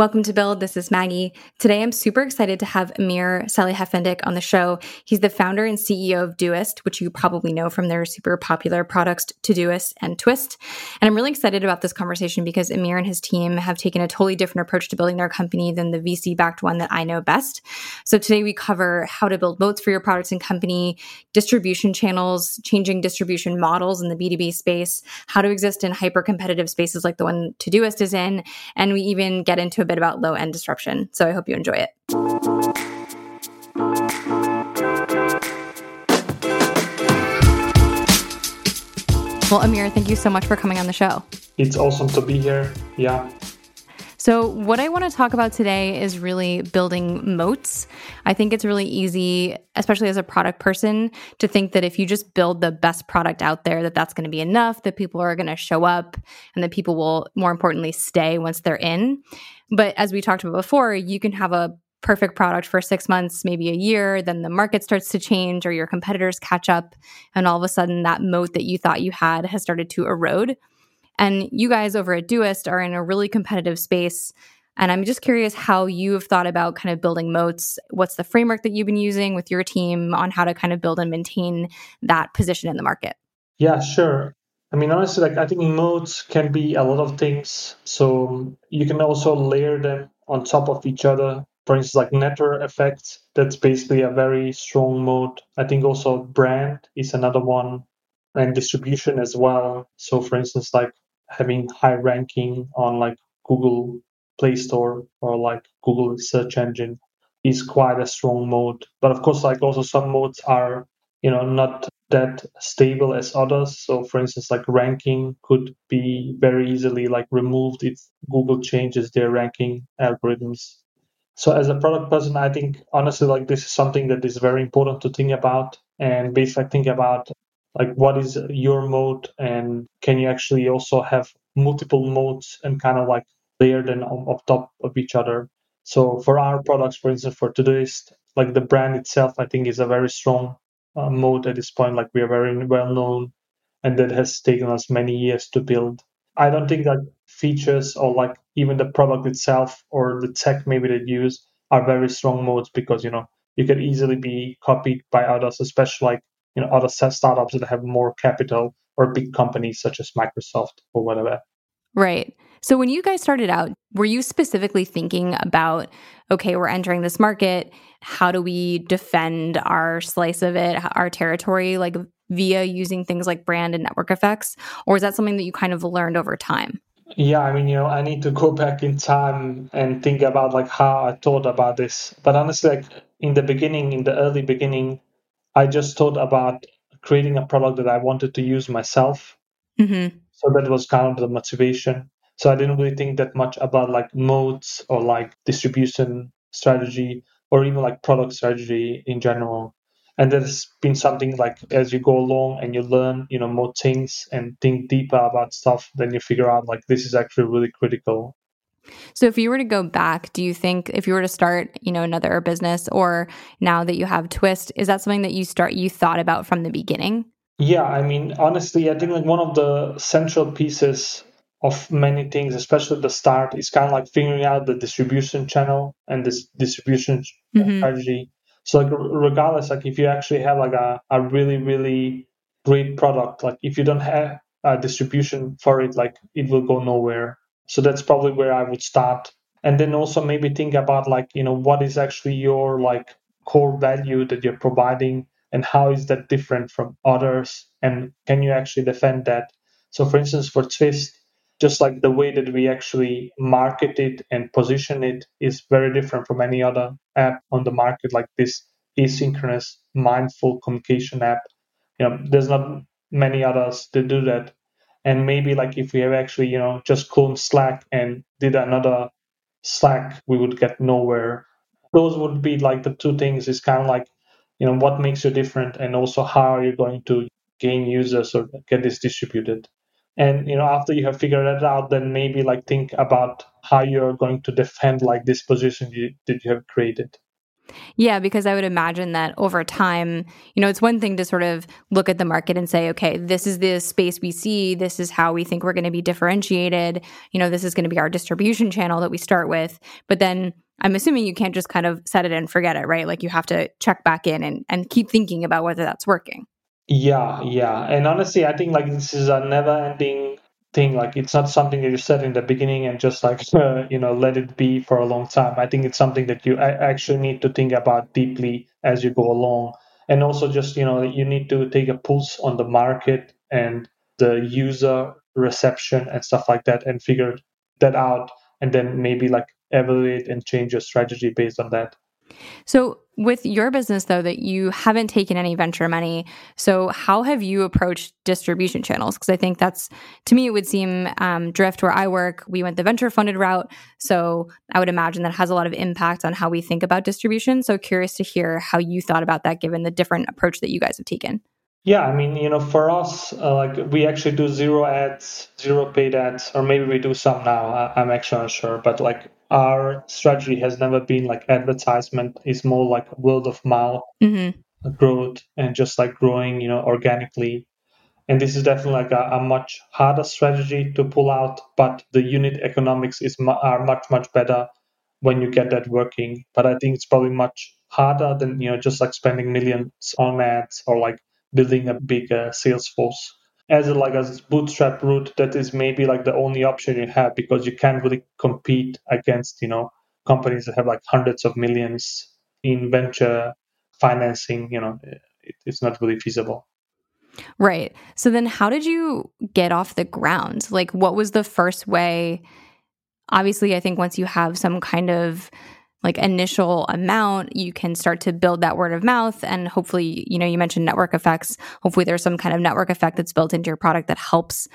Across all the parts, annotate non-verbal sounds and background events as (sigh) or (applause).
Welcome to Build. This is Maggie. Today, I'm super excited to have Amir Salihefendic on the show. He's the founder and CEO of Doist, which you probably know from their super popular products Todoist and Twist. And I'm really excited about this conversation because Amir and his team have taken a totally different approach to building their company than the VC-backed one that I know best. So today, we cover how to build moats for your products and company, distribution channels, changing distribution models in the B2B space, how to exist in hyper-competitive spaces like the one Todoist is in, and we even get into a bit about low end disruption. So I hope you enjoy it. Well, Amir, thank you so much for coming on the show. It's awesome to be here. Yeah. So, what I want to talk about today is really building moats. I think it's really easy, especially as a product person, to think that if you just build the best product out there, that that's going to be enough, that people are going to show up, and that people will, more importantly, stay once they're in. But as we talked about before, you can have a perfect product for six months, maybe a year, then the market starts to change or your competitors catch up, and all of a sudden that moat that you thought you had has started to erode. And you guys over at Doist are in a really competitive space. And I'm just curious how you have thought about kind of building moats. What's the framework that you've been using with your team on how to kind of build and maintain that position in the market? Yeah, sure. I mean, honestly, like I think moats can be a lot of things. So you can also layer them on top of each other. For instance, like network effects, that's basically a very strong moat. I think also brand is another one and distribution as well. So for instance, like having high ranking on like Google Play Store or like Google search engine is quite a strong mode. But of course, like also some modes are, you know, not that stable as others. So for instance, like ranking could be very easily like removed if Google changes their ranking algorithms. So as a product person, I think honestly, like this is something that is very important to think about and basically think about like what is your mode and can you actually also have multiple modes and kind of like layer them on, on top of each other? So for our products for instance for Todoist like the brand itself i think is a very strong uh, mode at this point. Like we are very well known and that has taken us many years to build. I don't think that features or like even the product itself or the tech maybe they use are very strong modes because you know you can easily be copied by others especially like you know other startups that have more capital or big companies such as Microsoft or whatever. Right. So when you guys started out, were you specifically thinking about okay, we're entering this market, how do we defend our slice of it, our territory like via using things like brand and network effects or is that something that you kind of learned over time? Yeah, I mean, you know, I need to go (laughs) back in time and think about like how I thought about this. But honestly, like in the beginning, in the early beginning, I just thought about creating a product that I wanted to use myself. Mm-hmm. So that was kind of the motivation. So I didn't really think that much about like modes or like distribution strategy or even like product strategy in general. And there's been something like as you go along and you learn, you know, more things and think deeper about stuff, then you figure out like this is actually really critical so if you were to go back, do you think if you were to start, you know, another business or now that you have Twist, is that something that you start you thought about from the beginning? Yeah, I mean, honestly, I think like one of the central pieces of many things, especially at the start, is kind of like figuring out the distribution channel and this distribution mm-hmm. strategy. So like regardless, like if you actually have like a, a really, really great product, like if you don't have a distribution for it, like it will go nowhere. So that's probably where I would start. And then also maybe think about like, you know, what is actually your like core value that you're providing and how is that different from others? And can you actually defend that? So for instance, for Twist, just like the way that we actually market it and position it is very different from any other app on the market, like this asynchronous mindful communication app. You know, there's not many others that do that and maybe like if we have actually you know just cloned slack and did another slack we would get nowhere. Those would be like the two things. Is kind of like you know what makes you different and also how are you going to gain users or get this distributed. And you know after you have figured that out then maybe like think about how you're going to defend like this position you, that you have created Yeah, because I would imagine that over time, you know, it's one thing to sort of look at the market and say, okay, this is the space we see. This is how we think we're going to be differentiated. You know, this is going to be our distribution channel that we start with. But then I'm assuming you can't just kind of set it and forget it, right? Like you have to check back in and, and keep thinking about whether that's working. Yeah, yeah. And honestly, I think like this is a never ending thing. Like it's not something that you set in the beginning and just like, (laughs) uh, you know, let it be for a long time. I think it's something that you actually need to think about deeply as you go along. And also just, you know, you need to take a pulse on the market and the user reception and stuff like that and figure that out and then maybe like evaluate and change your strategy based on that. So, with your business, though, that you haven't taken any venture money, so how have you approached distribution channels? Because I think that's, to me, it would seem um, Drift, where I work, we went the venture funded route. So, I would imagine that has a lot of impact on how we think about distribution. So, curious to hear how you thought about that given the different approach that you guys have taken. Yeah, I mean, you know, for us, uh, like we actually do zero ads, zero paid ads, or maybe we do some now. I, am actually unsure, but like our strategy has never been like advertisement. It's more like word of mouth mm-hmm. growth and just like growing, you know, organically. And this is definitely like a, a, much harder strategy to pull out, but the unit economics is are much much better when you get that working. But I think it's probably much harder than you know just like spending millions on ads or like building a big uh, sales force as a, like a bootstrap route that is maybe like the only option you have because you can't really compete against you know companies that have like hundreds of millions in venture financing you know it, it's not really feasible. Right. So then how did you get off the ground? Like what was the first way? Obviously i think once you have some kind of like initial amount, you can start to build that word of mouth. And hopefully, you know, you mentioned network effects. Hopefully, there's some kind of network effect that's built into your product that helps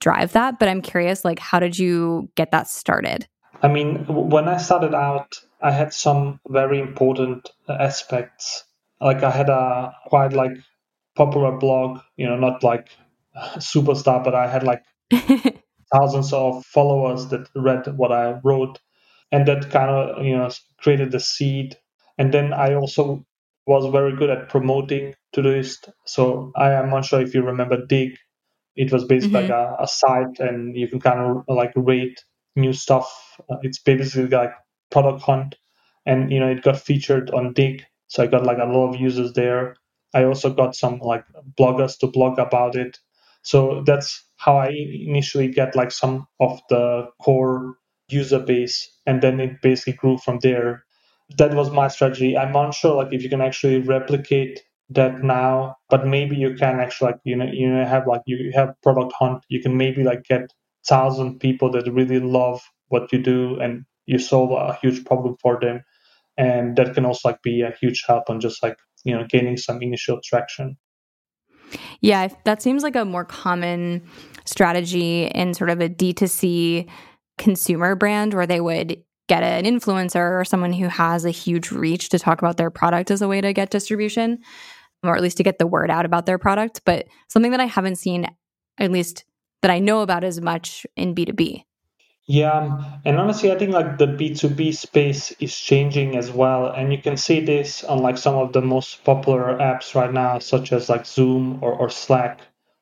drive that. But I'm curious, like, how did you get that started? I mean, when I started out, I had some very important uh, aspects. Like, I had a quite like popular blog, you know, not like (laughs) superstar, but I had like (laughs) thousands of followers that read what I wrote and that kind of you know created the seed and then i also was very good at promoting Todoist so i am not sure if you remember Digg. it was basically mm-hmm. like a, a, site and you can kind of like rate new stuff uh, it's basically like product hunt and you know it got featured on Digg. so i got like a lot of users there i also got some like bloggers to blog about it so that's how i initially get like some of the core user base and then it basically grew from there. That was my strategy. I'm unsure like if you can actually replicate that now but maybe you can actually like you know you know have like you have product hunt. You can maybe like get thousand people that really love what you do and you solve a huge problem for them. And that can also like be a huge help on just like you know gaining some initial traction. Yeah that seems like a more common strategy in sort of a d2c consumer brand where they would get an influencer or someone who has a huge reach to talk about their product as a way to get distribution or at least to get the word out about their product. But something that i haven't seen at least that i know about as much in b2b yeah um, and honestly i think like the b2b space is changing as well. And you can see this on like some of the most popular apps right now such as like zoom or, or slack.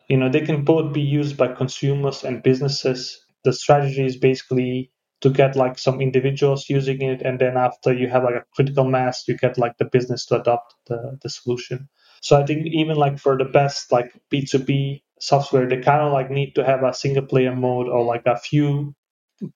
You know they can both be used by consumers and businesses the strategy is basically to get like some individuals using it and then after you have like a critical mass you get like the business to adopt the, the solution. So i think even like for the best like b2b software they kind of like need to have a single player mode or like a few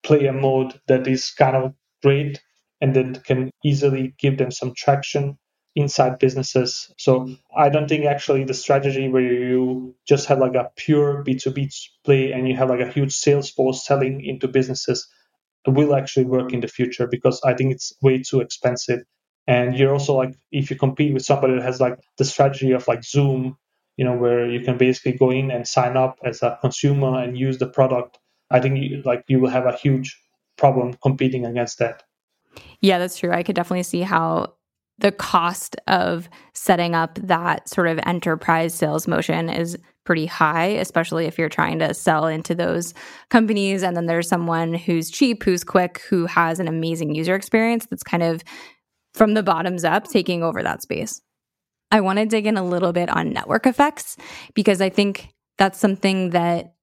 player mode that is kind of great and then can easily give them some traction inside businesses. So mm-hmm. I don't think actually the strategy where you just have like a pure B2B play and you have like a huge sales force selling into businesses will actually work in the future because I think it's way too expensive. And you're also like, if you compete with somebody that has like the strategy of like Zoom, you know, where you can basically go in and sign up as a consumer and use the product, I think you, like you will have a huge problem competing against that. Yeah, that's true. I could definitely see how the cost of setting up that sort of enterprise sales motion is pretty high, especially if you're trying to sell into those companies. And then there's someone who's cheap, who's quick, who has an amazing user experience that's kind of from the bottoms up taking over that space. I want to dig in a little bit on network effects because I think that's something that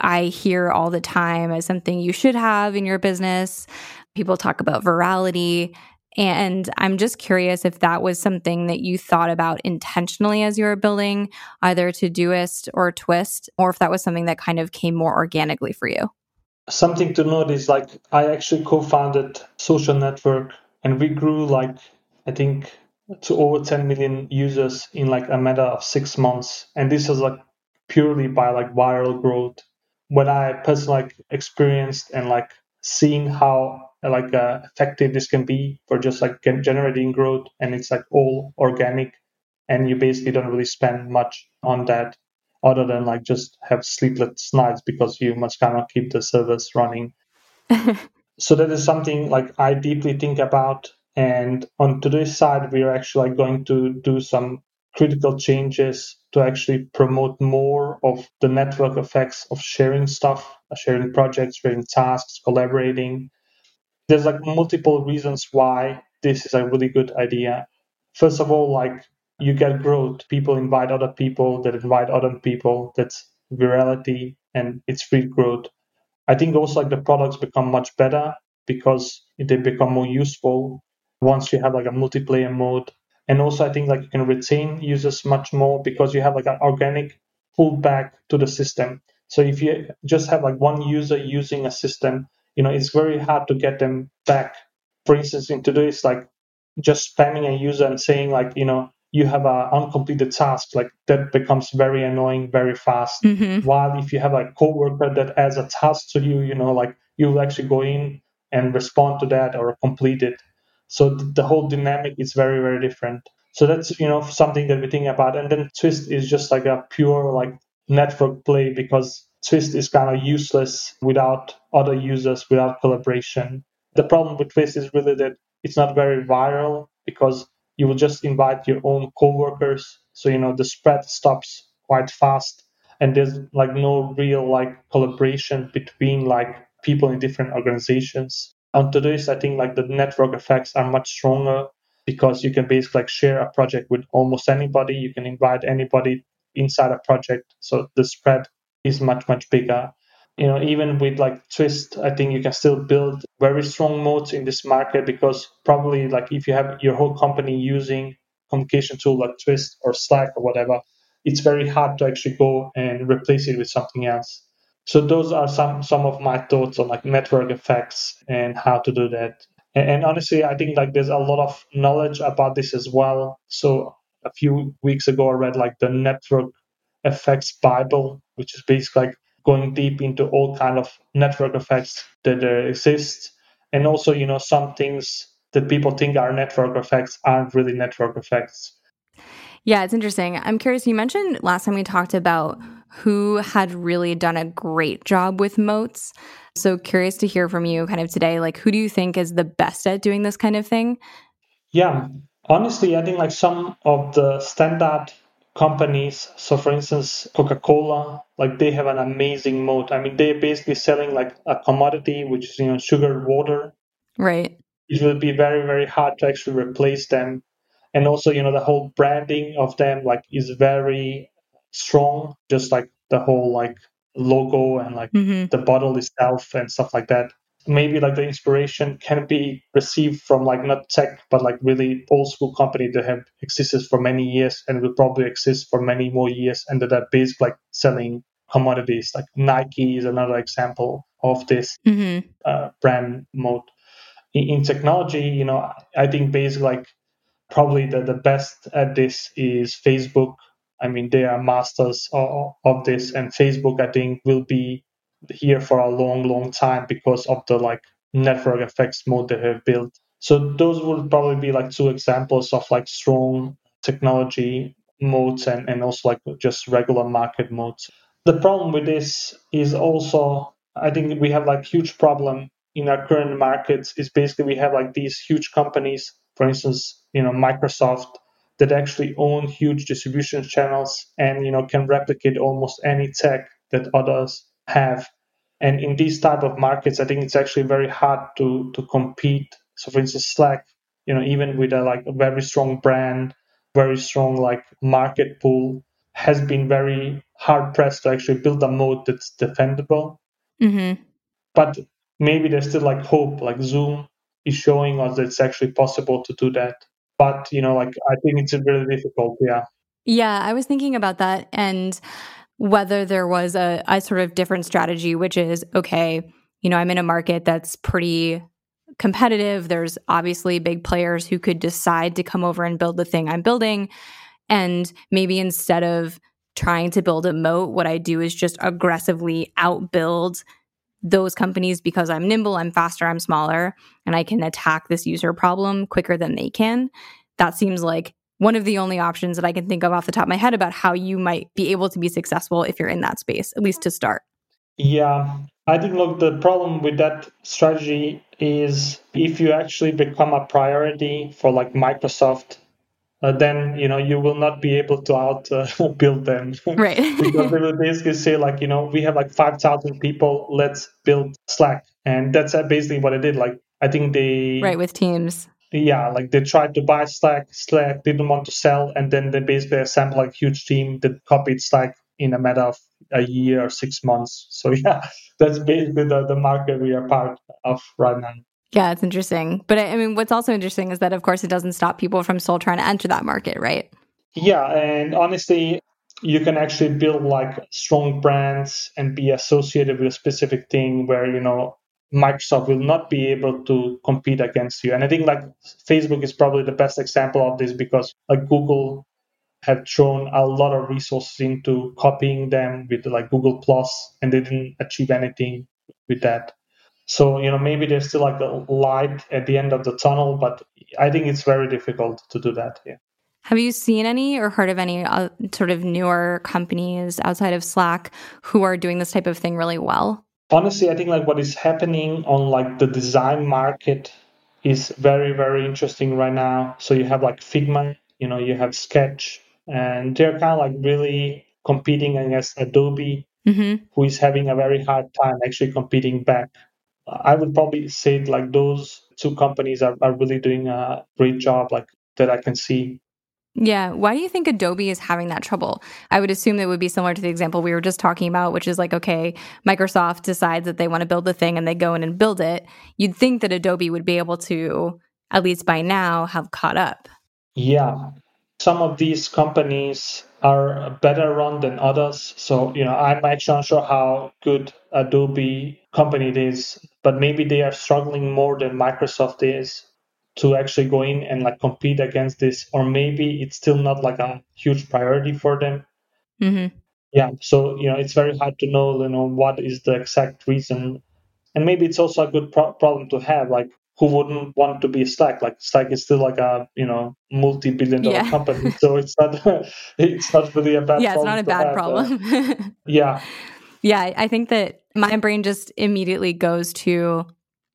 I hear all the time as something you should have in your business. People talk about virality. And I'm just curious if that was something that you thought about intentionally as you were building either Todoist or Twist, or if that was something that kind of came more organically for you. Something to note is like I actually co founded Social Network and we grew like, I think, to over 10 million users in like a matter of six months. And this was like purely by like viral growth. What I personally like experienced and like seeing how like uh, effective this can be for just like generating growth and it's like all organic and you basically don't really spend much on that other than like just have sleepless nights because you must kind of keep the service running. (laughs) So that is something like i deeply think about and on Todoist side we are actually like going to do some critical changes to actually promote more of the network effects of sharing stuff sharing projects sharing tasks collaborating there's like multiple reasons why this is a really good idea. First of all, like you get growth. People invite other people that invite other people. That's virality and it's free growth. I think also like the products become much better because they become more useful once you have like a multiplayer mode. And also I think like you can retain users much more because you have like an organic pullback to the system. So if you just have like one user using a system, you know, it's very hard to get them back. For instance, in Todoist like just spamming a user and saying like, you know, you have an uncompleted task, like that becomes very annoying very fast. Mm-hmm. While if you have a coworker that adds a task to you, you know, like you'll actually go in and respond to that or complete it. So th- the whole dynamic is very, very different. So that's, you know, something that we think about. And then Twist is just like a pure like network play because Twist is kind of useless without other users, without collaboration. The problem with Twist is really that it's not very viral because you will just invite your own coworkers. So, you know, the spread stops quite fast and there's like no real like collaboration between like people in different organizations. On Todoist, I think like the network effects are much stronger because you can basically like share a project with almost anybody. You can invite anybody inside a project. So the spread is much much bigger. You know even with like twist i think you can still build very strong moats in this market because probably like if you have your whole company using communication tool like twist or slack or whatever it's very hard to actually go and replace it with something else. So those are some some of my thoughts on like network effects and how to do that. And, and honestly i think like there's a lot of knowledge about this as well. So a few weeks ago i read like the network effects bible which is basically like going deep into all kind of network effects that there exist. And also you know some things that people think are network effects aren't really network effects. Yeah it's interesting. I'm curious you mentioned last time we talked about who had really done a great job with moats. So curious to hear from you kind of today like who do you think is the best at doing this kind of thing? Yeah honestly i think like some of the standard companies. So, for instance, Coca Cola, like they have an amazing moat. I mean, they're basically selling like a commodity, which is you know sugar water. Right. It will be very very hard to actually replace them, and also you know the whole branding of them like is very strong. Just like the whole like logo and like mm-hmm. the bottle itself and stuff like that maybe like the inspiration can be received from like not tech but like really old school company that have existed for many years and will probably exist for many more years and that are basically like selling commodities. Like nike is another example of this mm-hmm. uh, brand mode. In, in, technology you know i think basically like probably the, the best at this is facebook. I mean they are masters of, of this and facebook i think will be here for a long, long time because of the like network effects mode they have built. So those would probably be like two examples of like strong technology modes and, and also like just regular market modes. The problem with this is also I think we have like huge problem in our current markets is basically we have like these huge companies, for instance, you know, Microsoft that actually own huge distribution channels and you know can replicate almost any tech that others have. And in these type of markets, I think it's actually very hard to to compete. So, for instance, Slack you know, even with a like a very strong brand, very strong like market pool, has been very hard pressed to actually build a moat that's defendable. Mm-hmm. But maybe there's still like hope. Like Zoom is showing us that it's actually possible to do that. But you know, like I think it's really difficult. Yeah. Yeah, I was thinking about that and whether there was a, a sort of different strategy, which is okay, you know, I'm in a market that's pretty competitive. There's obviously big players who could decide to come over and build the thing I'm building. And maybe instead of trying to build a moat, what I do is just aggressively outbuild those companies because I'm nimble, I'm faster, I'm smaller, and I can attack this user problem quicker than they can. That seems like one of the only options that I can think of off the top of my head about how you might be able to be successful if you're in that space, at least to start. Yeah, I think look the problem with that strategy is if you actually become a priority for like Microsoft, uh, then you know you will not be able to out uh, (laughs) build them, right? (laughs) because they will basically say like you know we have like five thousand people, let's build Slack, and that's uh, basically what I did. Like I think they right with Teams yeah, like they tried to buy Slack, Slack didn't want to sell, and then they basically assembled like a huge team that copied Slack in a matter of a year or six months. So (laughs) yeah, that's basically the, the market we are part of right now. Yeah, it's interesting. But I mean, what's also interesting is that, of course, it doesn't stop people from still trying to enter that market, right? Yeah, and honestly, you can actually build like strong brands and be associated with a specific thing where you know Microsoft will not be able to compete against you. And I think like Facebook is probably the best example of this because like Google have thrown a lot of resources into copying them with like Google Plus and they didn't achieve anything with that. So, you know, maybe there's still like a light at the end of the tunnel, but I think it's very difficult to do that. Yeah. Have you seen any or heard of any uh, sort of newer companies outside of Slack who are doing this type of thing really well? Honestly, I think like what is happening on like the design market is very very interesting right now. So you have like Figma, you know, you have Sketch, and they're kind of like really competing against Adobe, mm-hmm. who is having a very hard time actually competing back. I would probably say like those two companies are, are really doing a great job, like that I can see. Yeah. Why do you think Adobe is having that trouble? I would assume that would be similar to the example we were just talking about, which is like, okay, Microsoft decides that they want to build the thing and they go in and build it. You'd think that Adobe would be able to, at least by now, have caught up. Yeah. Some of these companies are better run than others. So, you know, I'm actually not sure how good Adobe company it is, but maybe they are struggling more than Microsoft is to actually go in and like compete against this or maybe it's still not like a huge priority for them. Mm-hmm. yeah so you know it's very hard to know you know what is the exact reason. And maybe it's also a good pro- problem to have like who wouldn't want to be slack like slack is still like a you know multi-billion dollar yeah. company (laughs) so it's not (laughs) it's not really a bad yeah it's not a bad have, problem. uh, (laughs) yeah yeah i think that my brain just immediately goes to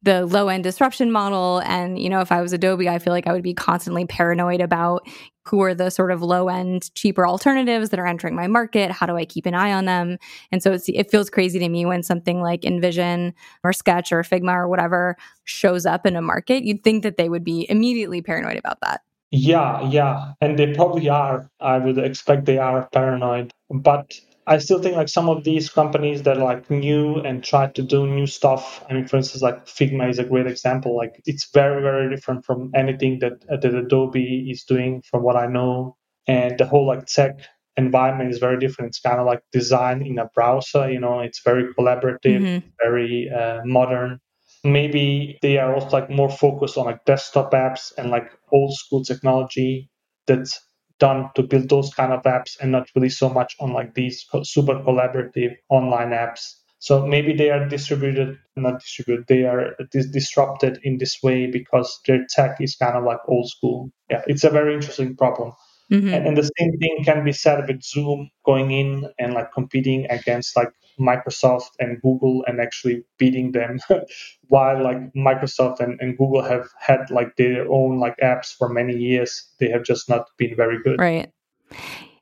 the low end disruption model. And, you know, if I was Adobe, I feel like I would be constantly paranoid about who are the sort of low end, cheaper alternatives that are entering my market. How do I keep an eye on them? And so it feels crazy to me when something like InVision or Sketch or Figma or whatever shows up in a market. You'd think that they would be immediately paranoid about that. Yeah, yeah. And they probably are. I would expect they are paranoid. But I still think like some of these companies that are like new and try to do new stuff. I mean, for instance, like Figma is a great example. Like it's very, very different from anything that that Adobe is doing, from what I know. And the whole like tech environment is very different. It's kind of like design in a browser. You know, it's very collaborative, mm-hmm. very uh, modern. Maybe they are also like more focused on like desktop apps and like old school technology that's done to build those kind of apps and not really so much on like these super collaborative online apps. So maybe they are distributed, not distributed, they are dis- disrupted in this way because their tech is kind of like old school. Yeah, it's a very interesting problem. Mm-hmm. And, and, the same thing can be said with Zoom going in and like competing against like Microsoft and Google and actually beating them (laughs) while like Microsoft and, and Google have had like their own like apps for many years. They have just not been very good. Right.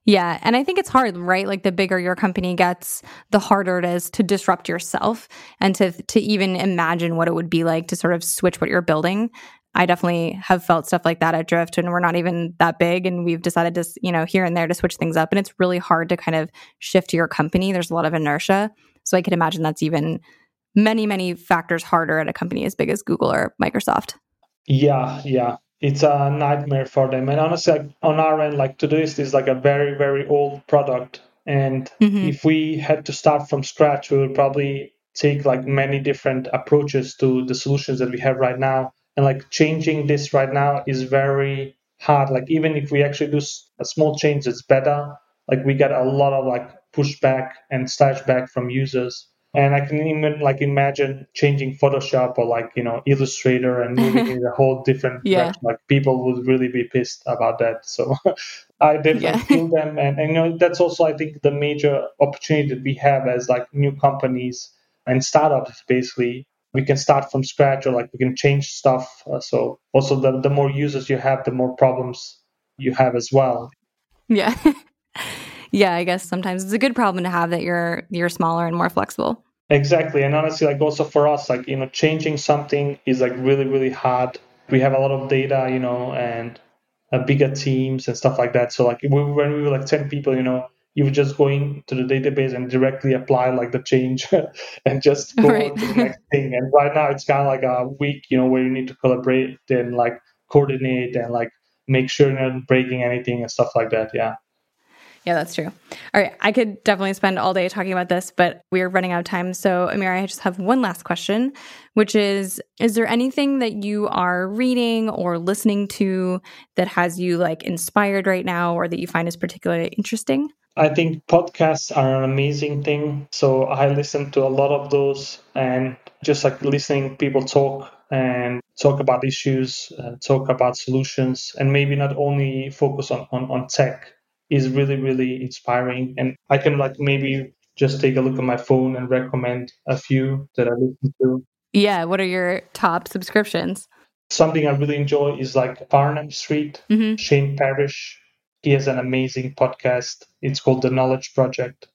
Yeah. And I think it's hard, right? Like the bigger your company gets, the harder it is to disrupt yourself and to to even imagine what it would be like to sort of switch what you're building I definitely have felt stuff like that at Drift and we're not even that big and we've decided to, you know, here and there to switch things up. And it's really hard to kind of shift your company. There's a lot of inertia. So I could imagine that's even many, many factors harder at a company as big as Google or Microsoft. Yeah, yeah. It's a nightmare for them. And honestly, like, on our end, like Todoist is like a very, very old product. And mm-hmm. if we had to start from scratch, we would probably take like many different approaches to the solutions that we have right now and like changing this right now is very hard. Like even if we actually do a small change it's better. Like we get a lot of like pushback and slash back from users. And i can even like imagine changing photoshop or like you know illustrator and moving (laughs) in a whole different yeah. direction. Like people would really be pissed about that. So (laughs) i definitely yeah. feel them. And, and you know that's also i think the major opportunity that we have as like new companies and startups basically we can start from scratch or like we can change stuff. Uh, so also the, the more users you have the more problems you have as well. Yeah. (laughs) Yeah i guess sometimes it's a good problem to have that you're you're smaller and more flexible. Exactly and honestly like also for us like you know changing something is like really really hard. We have a lot of data you know and uh, bigger teams and stuff like that. So like we, when we were like 10 people you know you would just go into the database and directly apply like the change (laughs) and just go right. to the next thing. And right now it's kind of like a week, you know, where you need to collaborate and like coordinate and like make sure you're not breaking anything and stuff like that. Yeah. Yeah, that's true. All right. I could definitely spend all day talking about this, but we're running out of time. So, Amir, I just have one last question, which is Is there anything that you are reading or listening to that has you like inspired right now or that you find is particularly interesting? I think podcasts are an amazing thing. So I listen to a lot of those and just like listening people talk and talk about issues, uh, talk about solutions, and maybe not only focus on, on, on tech is really, really inspiring. And I can like maybe just take a look at my phone and recommend a few that I listen to. Yeah. What are your top subscriptions? Something I really enjoy is like Farnam Street, mm-hmm. Shane Parrish, he has an amazing podcast. It's called The Knowledge Project.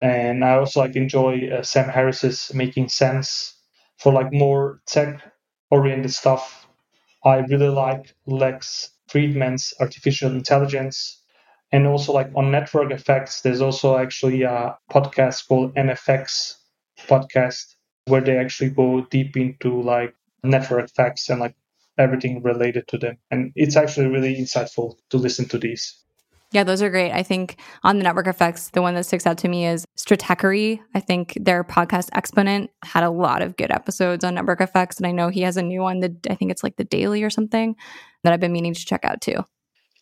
And I also like enjoy uh, Sam Harris's Making Sense for like more tech oriented stuff. I really like Lex Fridman's Artificial Intelligence. And also like on network effects, there's also actually a podcast called NFX podcast where they actually go deep into like network effects and like everything related to them. And it's actually really insightful to listen to these. Yeah, those are great. I think on the network effects, the one that sticks out to me is Stratechery. I think their podcast Exponent had a lot of good episodes on network effects. And I know he has a new one that I think it's like the daily or something that I've been meaning to check out too.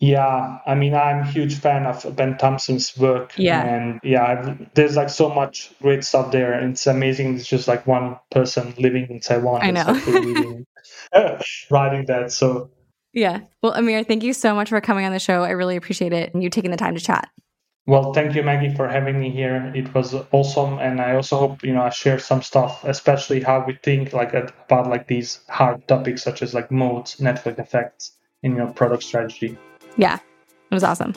Yeah, I mean, I'm a huge fan of Ben Thompson's work. Yeah. And yeah, I've, there's like so much great stuff there. And it's amazing. It's just like one person living in Taiwan. I know. (laughs) writing that. So yeah. Well, Amir, thank you so much for coming on the show. I really appreciate it and you taking the time to chat. Well, thank you, Maggie, for having me here. It was awesome, and I also hope you know I share some stuff, especially how we think like about like these hard topics such as like modes, network effects in your product strategy. Yeah, it was awesome.